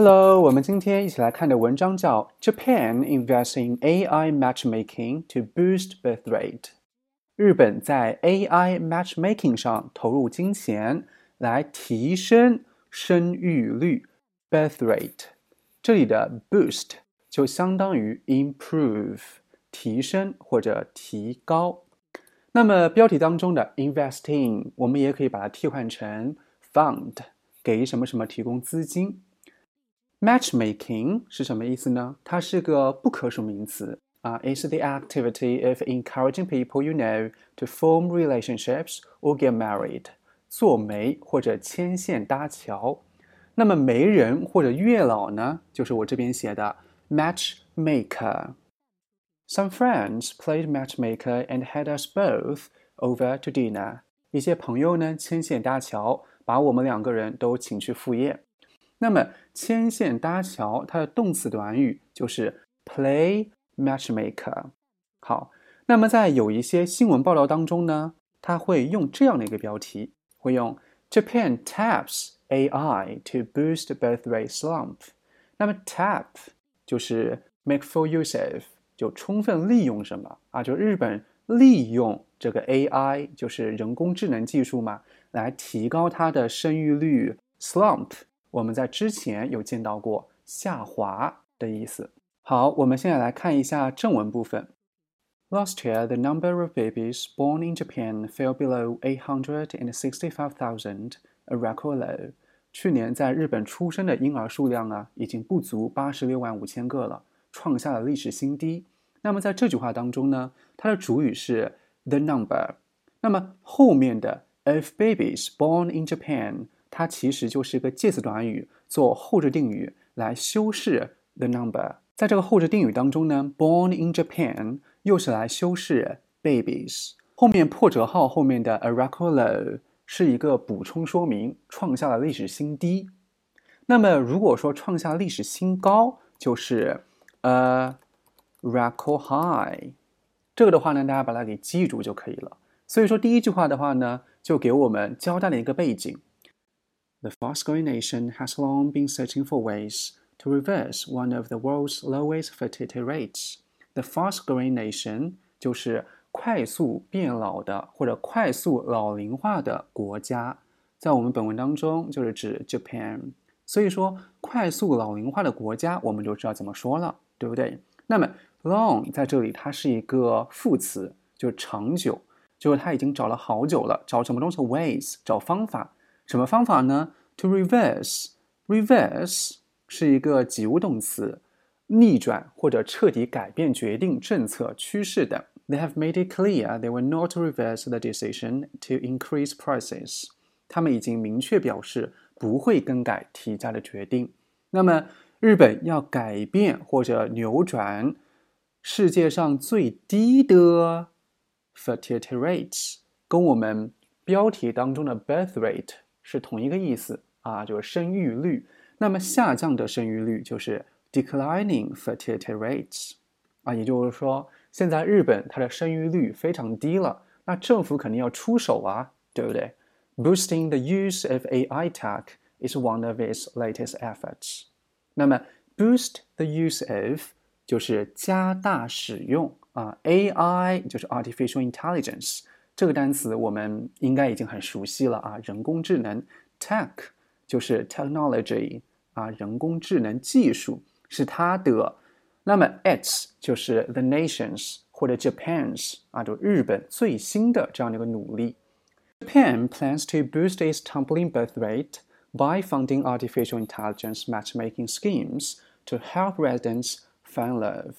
Hello，我们今天一起来看的文章叫 Japan invest in AI matchmaking to boost birth rate。日本在 AI matchmaking 上投入金钱来提升生育率 birth rate。这里的 boost 就相当于 improve 提升或者提高。那么标题当中的 investing，我们也可以把它替换成 fund，给什么什么提供资金。Matchmaking 是什么意思呢？它是个不可数名词啊。It's the activity of encouraging people you know to form relationships or get married，做媒或者牵线搭桥。那么媒人或者月老呢，就是我这边写的 matchmaker。Some friends played matchmaker and had us both over to dinner。一些朋友呢牵线搭桥，把我们两个人都请去赴宴。 那么牵线搭桥，它的动词短语就是 play matchmaker。好，那么在有一些新闻报道当中呢，它会用这样的一个标题，会用 Japan taps AI to boost birth rate slump。那么 tap 就是 make full use of，就充分利用什么啊？就日本利用这个 AI，就是人工智能技术嘛，来提高它的生育率 slump。我们在之前有见到过下滑的意思。好，我们现在来看一下正文部分。Last year, the number of babies born in Japan fell below 865,000, a record low. 去年在日本出生的婴儿数量啊，已经不足八十六万五千个了，创下了历史新低。那么在这句话当中呢，它的主语是 the number，那么后面的 of babies born in Japan。它其实就是一个介词短语，做后置定语来修饰 the number。在这个后置定语当中呢，born in Japan 又是来修饰 babies。后面破折号后面的 a record low 是一个补充说明，创下了历史新低。那么如果说创下历史新高，就是 a record high。这个的话呢，大家把它给记住就可以了。所以说第一句话的话呢，就给我们交代了一个背景。The fast-growing nation has long been searching for ways to reverse one of the world's lowest fertility rates. The fast-growing nation 就是快速变老的或者快速老龄化的国家，在我们本文当中就是指 Japan。所以说，快速老龄化的国家，我们就知道怎么说了，对不对？那么 long 在这里它是一个副词，就是长久，就是他已经找了好久了，找什么东西？ways 找方法。什么方法呢？To reverse，reverse 是一个及物动词，逆转或者彻底改变决定、政策、趋势的。They have made it clear they will not reverse the decision to increase prices。他们已经明确表示不会更改提价的决定。那么，日本要改变或者扭转世界上最低的 fertility rates，跟我们标题当中的 birth rate。是同一个意思啊，就是生育率。那么下降的生育率就是 declining fertility rates 啊，也就是说，现在日本它的生育率非常低了，那政府肯定要出手啊，对不对？Boosting the use of AI tech is one of its latest efforts。那么 boost the use of 就是加大使用啊，AI 就是 artificial intelligence。 这个单词我们应该已经很熟悉了啊，人工智能 tech 就是 technology 啊，人工智能技术是它的。那么 its 就是 the nations 或者 Japan's 啊，就日本最新的这样的一个努力。Japan plans to boost its tumbling birth rate by funding artificial intelligence matchmaking schemes to help residents find love。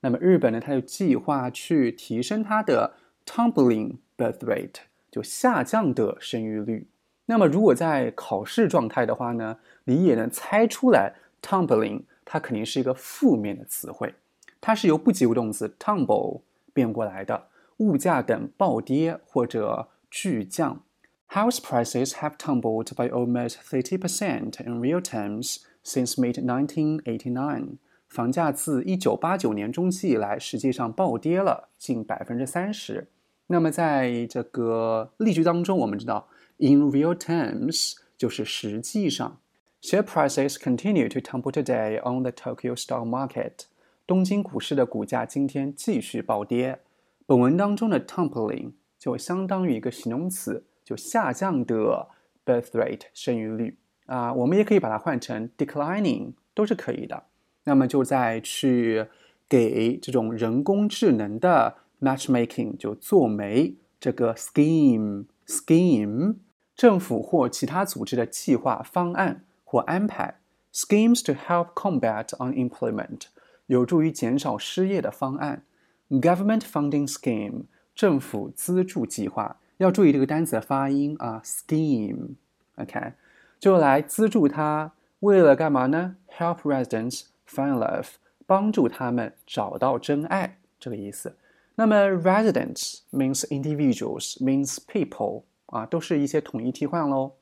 那么日本呢，它就计划去提升它的 tumbling birth rate 就下降的生育率。那么如果在考试状态的话呢，你也能猜出来，tumbling 它肯定是一个负面的词汇，它是由不及物动词 tumble 变过来的，物价等暴跌或者巨降。House prices have tumbled by almost thirty percent in real terms since mid 1989. 房价自一九八九年中期以来，实际上暴跌了近百分之三十。那么在这个例句当中，我们知道 in real terms 就是实际上 Share prices continue to tumble today on the Tokyo stock market. 东京股市的股价今天继续暴跌。本文当中的 tumbling 就相当于一个形容词，就下降的 birth rate 生育率啊，我们也可以把它换成 declining，都是可以的。那么就在去给这种人工智能的 matchmaking 就做媒这个 scheme scheme 政府或其他组织的计划方案。或安排 schemes to help combat unemployment，有助于减少失业的方案。government funding scheme，政府资助计划。要注意这个单词的发音啊，scheme。OK，就来资助他，为了干嘛呢？Help residents find love，帮助他们找到真爱，这个意思。那么 residents means individuals means people 啊，都是一些统一替换喽。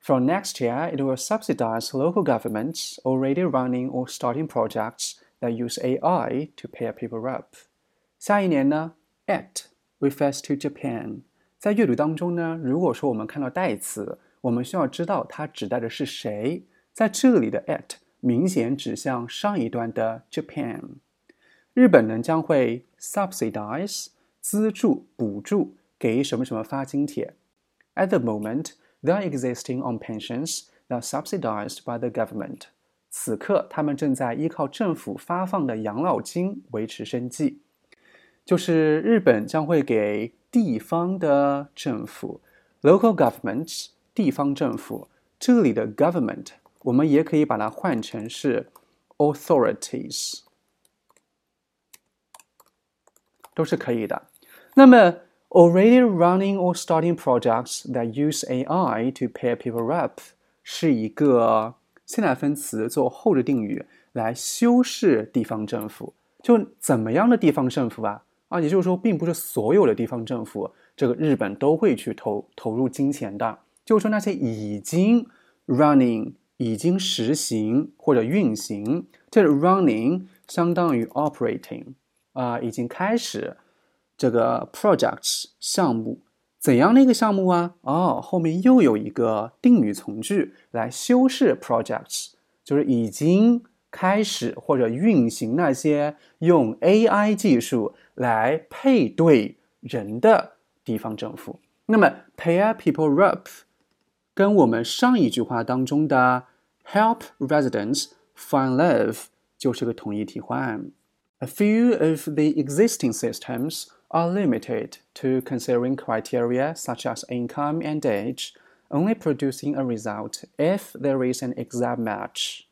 From next year, it will subsidize local governments already running or starting projects that use AI to pair people up. 下一年呢，it refers to Japan。在阅读当中呢，如果说我们看到代词，我们需要知道它指代的是谁。在这里的 it 明显指向上一段的 Japan。 日本呢将会 subsidize 资助、补助给什么什么发津贴。At the moment. They are existing on pensions that are subsidized by the government。此刻，他们正在依靠政府发放的养老金维持生计。就是日本将会给地方的政府 （local governments） 地方政府。这里的 government 我们也可以把它换成是 authorities，都是可以的。那么 Already running or starting projects that use AI to pair people up 是一个现在分词做后置定语来修饰地方政府。就怎么样的地方政府啊？啊，也就是说，并不是所有的地方政府，这个日本都会去投投入金钱的。就是说，那些已经 running 已经实行或者运行，这 running 相当于 operating 啊，已经开始。这个 projects 项目怎样的一个项目啊？哦，后面又有一个定语从句来修饰 projects，就是已经开始或者运行那些用 AI 技术来配对人的地方政府。那么 pair people up 跟我们上一句话当中的 help residents find love 就是个同义替换。A few of the existing systems are limited to considering criteria such as income and age, only producing a result if there is an exact match.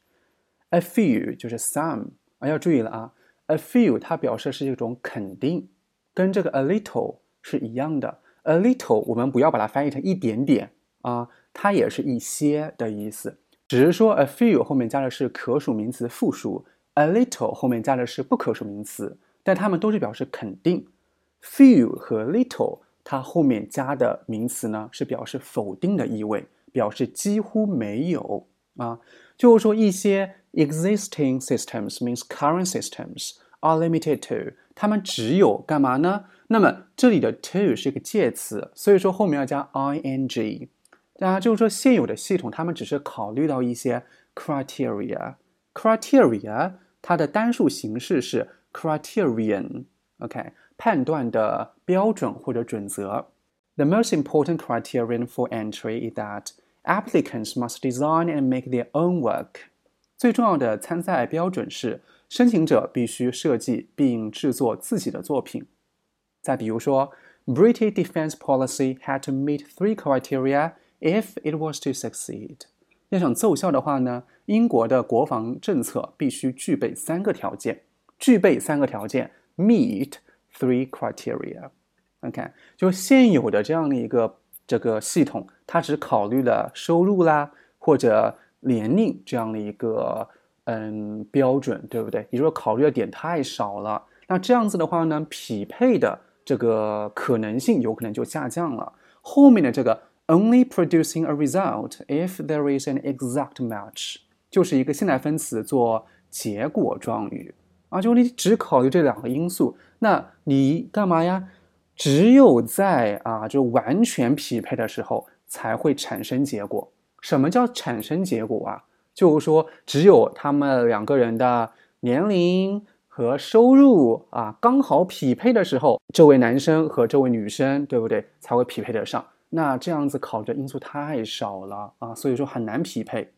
A few 就是 some 啊，要注意了啊，a few 它表示是一种肯定，跟这个 a little 是一样的。a little 我们不要把它翻译成一点点啊，它也是一些的意思，只是说 a few 后面加的是可数名词复数 ，a little 后面加的是不可数名词，但它们都是表示肯定。Few 和 little，它后面加的名词呢是表示否定的意味，表示几乎没有啊。就是说一些 existing systems means current systems are limited to，它们只有干嘛呢？那么这里的 to 是一个介词，所以说后面要加 ing。大家就是说现有的系统，他们只是考虑到一些 criteria，criteria 它的单数形式是 criterion，OK。判断的标准或者准则。The most important criterion for entry is that applicants must design and make their own work。最重要的参赛标准是，申请者必须设计并制作自己的作品。再比如说，British defense policy had to meet three criteria if it was to succeed。 要想奏效的话呢，英国的国防政策必须具备三个条件。具备三个条件，meet。Three criteria, OK，就现有的这样的一个这个系统，它只考虑了收入啦或者年龄这样的一个嗯标准，对不对？也就是说考虑的点太少了。那这样子的话呢，匹配的这个可能性有可能就下降了。后面的这个 only producing a result if there is an exact match，就是一个现在分词做结果状语。啊，就你只考虑这两个因素，那你干嘛呀？只有在啊，就完全匹配的时候才会产生结果。什么叫产生结果啊？就是说只有他们两个人的年龄和收入啊刚好匹配的时候，这位男生和这位女生，对不对？才会匹配得上。那这样子考虑的因素太少了啊，所以说很难匹配。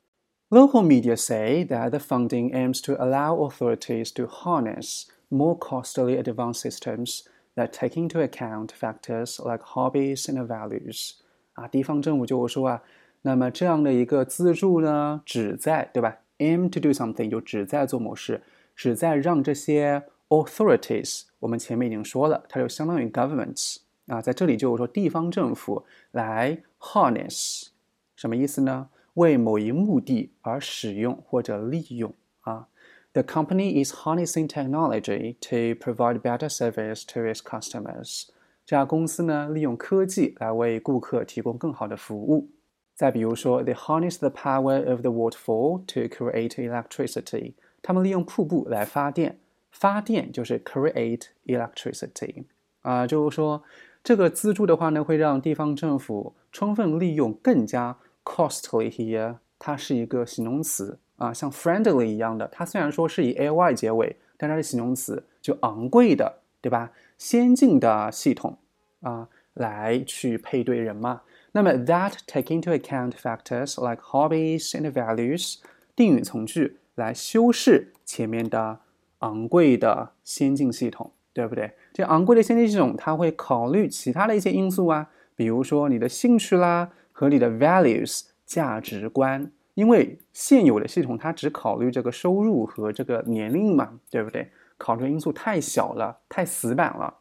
Local media say that the funding aims to allow authorities to harness more costly advanced systems that take into account factors like hobbies and values. 啊，地方政府就是说啊，那么这样的一个资助呢，旨在对吧？aim to do something 就旨在做某事，旨在让这些 authorities，我们前面已经说了，它就相当于 governments 啊，在这里就是说地方政府来 harness，什么意思呢？为某一目的而使用或者利用啊。The company is harnessing technology to provide better service to its customers。这家公司呢，利用科技来为顾客提供更好的服务。再比如说，They harness the power of the waterfall to create electricity。他们利用瀑布来发电，发电就是 create electricity 啊，就是说这个资助的话呢，会让地方政府充分利用更加。Costly here，它是一个形容词啊，像 friendly 一样的。它虽然说是以 ly 结尾，但它是形容词，就昂贵的，对吧？先进的系统啊，来去配对人嘛。那么 that take into account factors like hobbies and values，定语从句来修饰前面的昂贵的先进系统，对不对？这昂贵的先进系统，它会考虑其他的一些因素啊，比如说你的兴趣啦。和你的 values 价值观，因为现有的系统它只考虑这个收入和这个年龄嘛，对不对？考虑因素太小了，太死板了。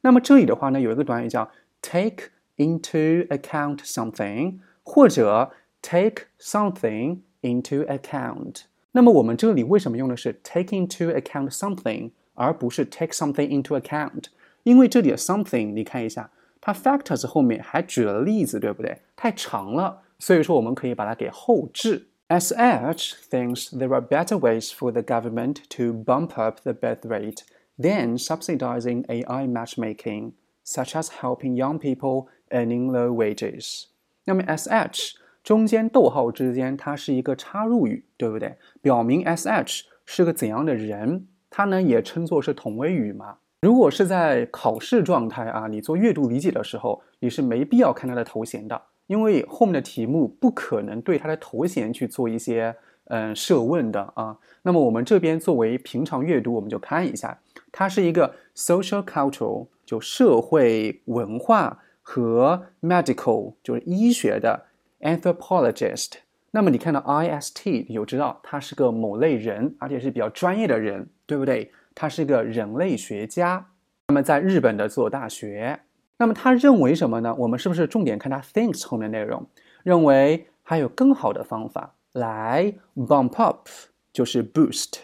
那么这里的话呢，有一个短语叫 take into account something，或者 take something into account。那么我们这里为什么用的是 take into account something，而不是 take something into account？因为这里的 something，你看一下。它 factors 后面还举了例子，对不对？太长了，所以说我们可以把它给后置。SH thinks there are better ways for the government to bump up the birth rate than subsidizing AI matchmaking, such as helping young people earning low wages. 那么 SH 中间逗号之间，它是一个插入语，对不对？表明 SH 是个怎样的人？ 它呢也称作是同位语嘛。如果是在考试状态啊，你做阅读理解的时候，你是没必要看他的头衔的，因为后面的题目不可能对他的头衔去做一些嗯设问的啊。那么我们这边作为平常阅读，我们就看一下，它是一个 social cultural 就社会文化和 medical 就是医学的 anthropologist。那么你看到 I S T，你就知道他是个某类人，而且是比较专业的人，对不对？他是个人类学家，那么在日本的自大学，那么他认为什么呢？我们是不是重点看他 thinks 后面内容？认为还有更好的方法来 bump up，就是 boost。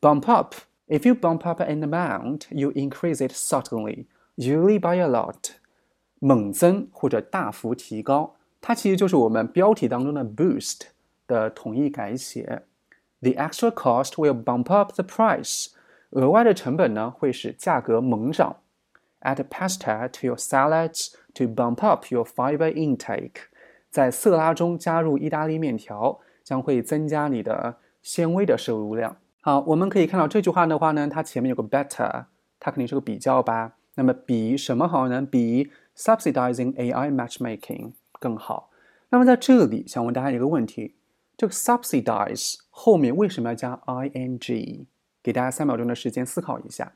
bump up。If you bump up an amount, you increase it suddenly, usually by a lot。猛增或者大幅提高，它其实就是我们标题当中的 boost 的统一改写。The extra cost will bump up the price。额外的成本呢，会使价格猛涨。Add pasta to your salads to bump up your fiber intake。在色拉中加入意大利面条，将会增加你的纤维的摄入量。好，我们可以看到这句话的话呢，它前面有个 better，它肯定是个比较吧？那么比什么好呢？比 subsidizing AI matchmaking 更好。那么在这里想问大家一个问题：这个 subsidize 后面为什么要加 ing？给大家三秒钟的时间思考一下。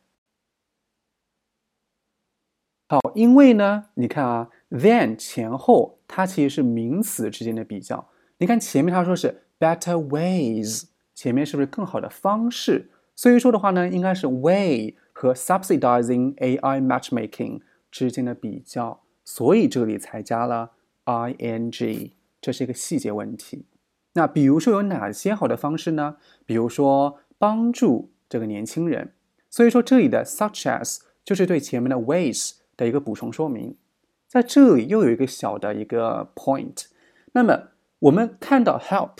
好，因为呢，你看啊，then 前后它其实是名词之间的比较。你看前面他说是 better ways，前面是不是更好的方式？所以说的话呢，应该是 way 和 subsidizing AI matchmaking 之间的比较，所以这里才加了 ing，这是一个细节问题。那比如说有哪些好的方式呢？比如说帮助。这个年轻人，所以说这里的 such as 就是对前面的 ways 的一个补充说明，在这里又有一个小的一个 point。那么我们看到 help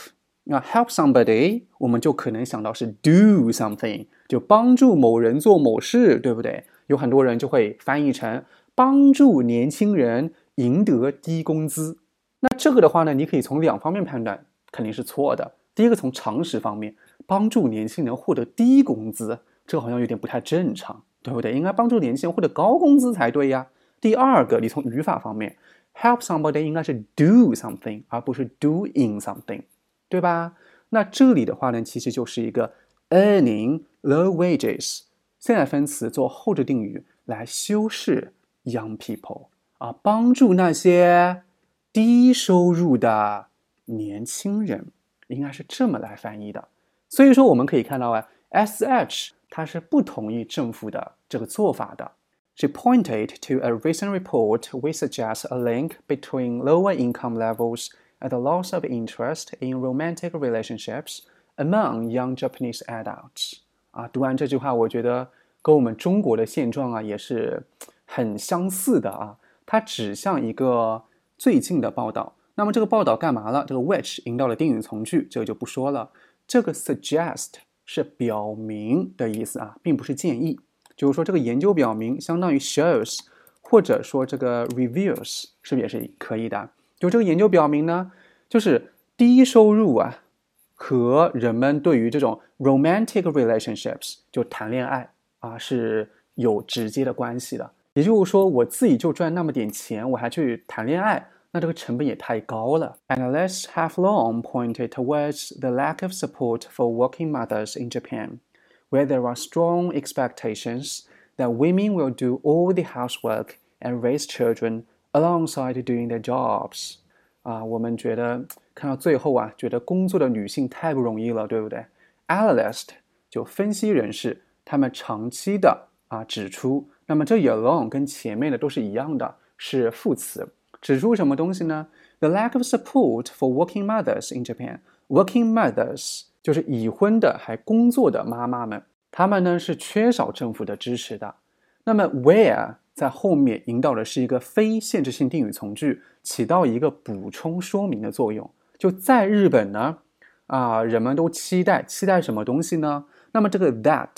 那 help somebody，我们就可能想到是 do something，就帮助某人做某事，对不对？有很多人就会翻译成帮助年轻人赢得低工资。那这个的话呢，你可以从两方面判断，肯定是错的。第一个从常识方面，帮助年轻人获得低工资，这好像有点不太正常，对不对？应该帮助年轻人获得高工资才对呀。第二个，你从语法方面，help somebody 应该是 do something，而不是 doing something，对吧？那这里的话呢，其实就是一个 earning low wages，现在分词做后置定语来修饰 young people 啊，帮助那些低收入的年轻人，应该是这么来翻译的。所以说，我们可以看到啊，SH 它是不同意政府的这个做法的。She pointed to a recent report which suggests a link between lower income levels and the loss of interest in romantic relationships among young Japanese adults. 啊，读完这句话，我觉得跟我们中国的现状啊也是很相似的啊。它指向一个最近的报道。那么这个报道干嘛了？这个 which 引到了定语从句，这个就不说了。这个 suggest 是表明的意思啊，并不是建议。就是说，这个研究表明，相当于 shows，或者说这个 reveals，是不是也是可以的？就这个研究表明呢，就是低收入啊和人们对于这种 romantic relationships 就谈恋爱啊是有直接的关系的。也就是说，我自己就赚那么点钱，我还去谈恋爱，那这个成本也太高了。Analysts have long pointed towards the lack of support for working mothers in Japan. where there are strong expectations that women will do all the housework and raise children alongside doing their jobs。啊，我们觉得看到最后啊，觉得工作的女性太不容易了，对不对？Analyst 就分析人士，他们长期的啊指出， 那么这 alone 跟前面的都是一样的，是副词，指出什么东西呢？The lack of support for working mothers in Japan. Working mothers 就是已婚的还工作的妈妈们，她们呢是缺少政府的支持的。那么 where 在后面引导的是一个非限制性定语从句，起到一个补充说明的作用。就在日本呢，啊，人们都期待期待什么东西呢？那么这个 that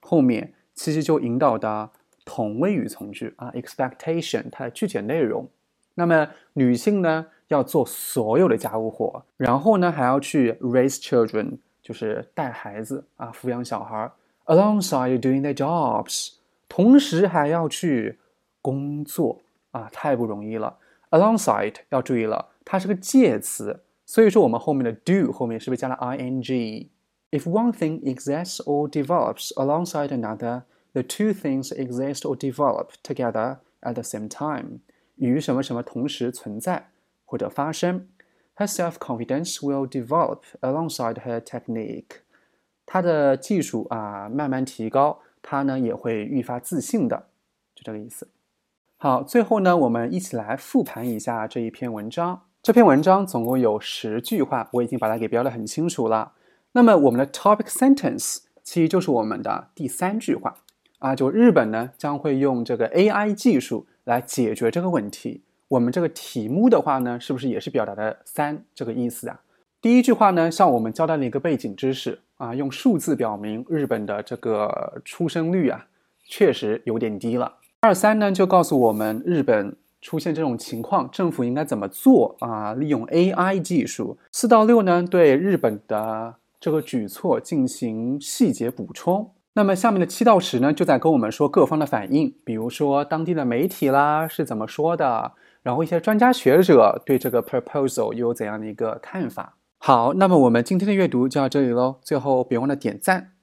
后面其实就引导的同位语从句啊，expectation 它的具体内容。那么女性呢要做所有的家务活，然后呢还要去 raise children。就是带孩子啊，抚养小孩，alongside doing their jobs，同时还要去工作啊，太不容易了。alongside 要注意了，它是个介词，所以说我们后面的 do 后面是不是加了 ing？If one thing exists or develops alongside another, the two things exist or develop together at the same time，与什么什么同时存在或者发生。Her self-confidence will develop alongside her technique。她的技术啊慢慢提高，她呢也会愈发自信的，就这个意思。好，最后呢，我们一起来复盘一下这一篇文章。这篇文章总共有十句话，我已经把它给标的很清楚了。那么我们的 topic sentence 其实就是我们的第三句话啊，就日本呢将会用这个 AI 技术来解决这个问题。我们这个题目的话呢，是不是也是表达的三这个意思啊？第一句话呢，向我们交代了一个背景知识啊，用数字表明日本的这个出生率啊，确实有点低了。二三呢，就告诉我们日本出现这种情况，政府应该怎么做啊？利用 AI 技术。四到六呢，对日本的这个举措进行细节补充。那么下面的七到十呢，就在跟我们说各方的反应，比如说当地的媒体啦是怎么说的。然后一些专家学者对这个 proposal 又有怎样的一个看法？好，那么我们今天的阅读就到这里喽。最后别忘了点赞。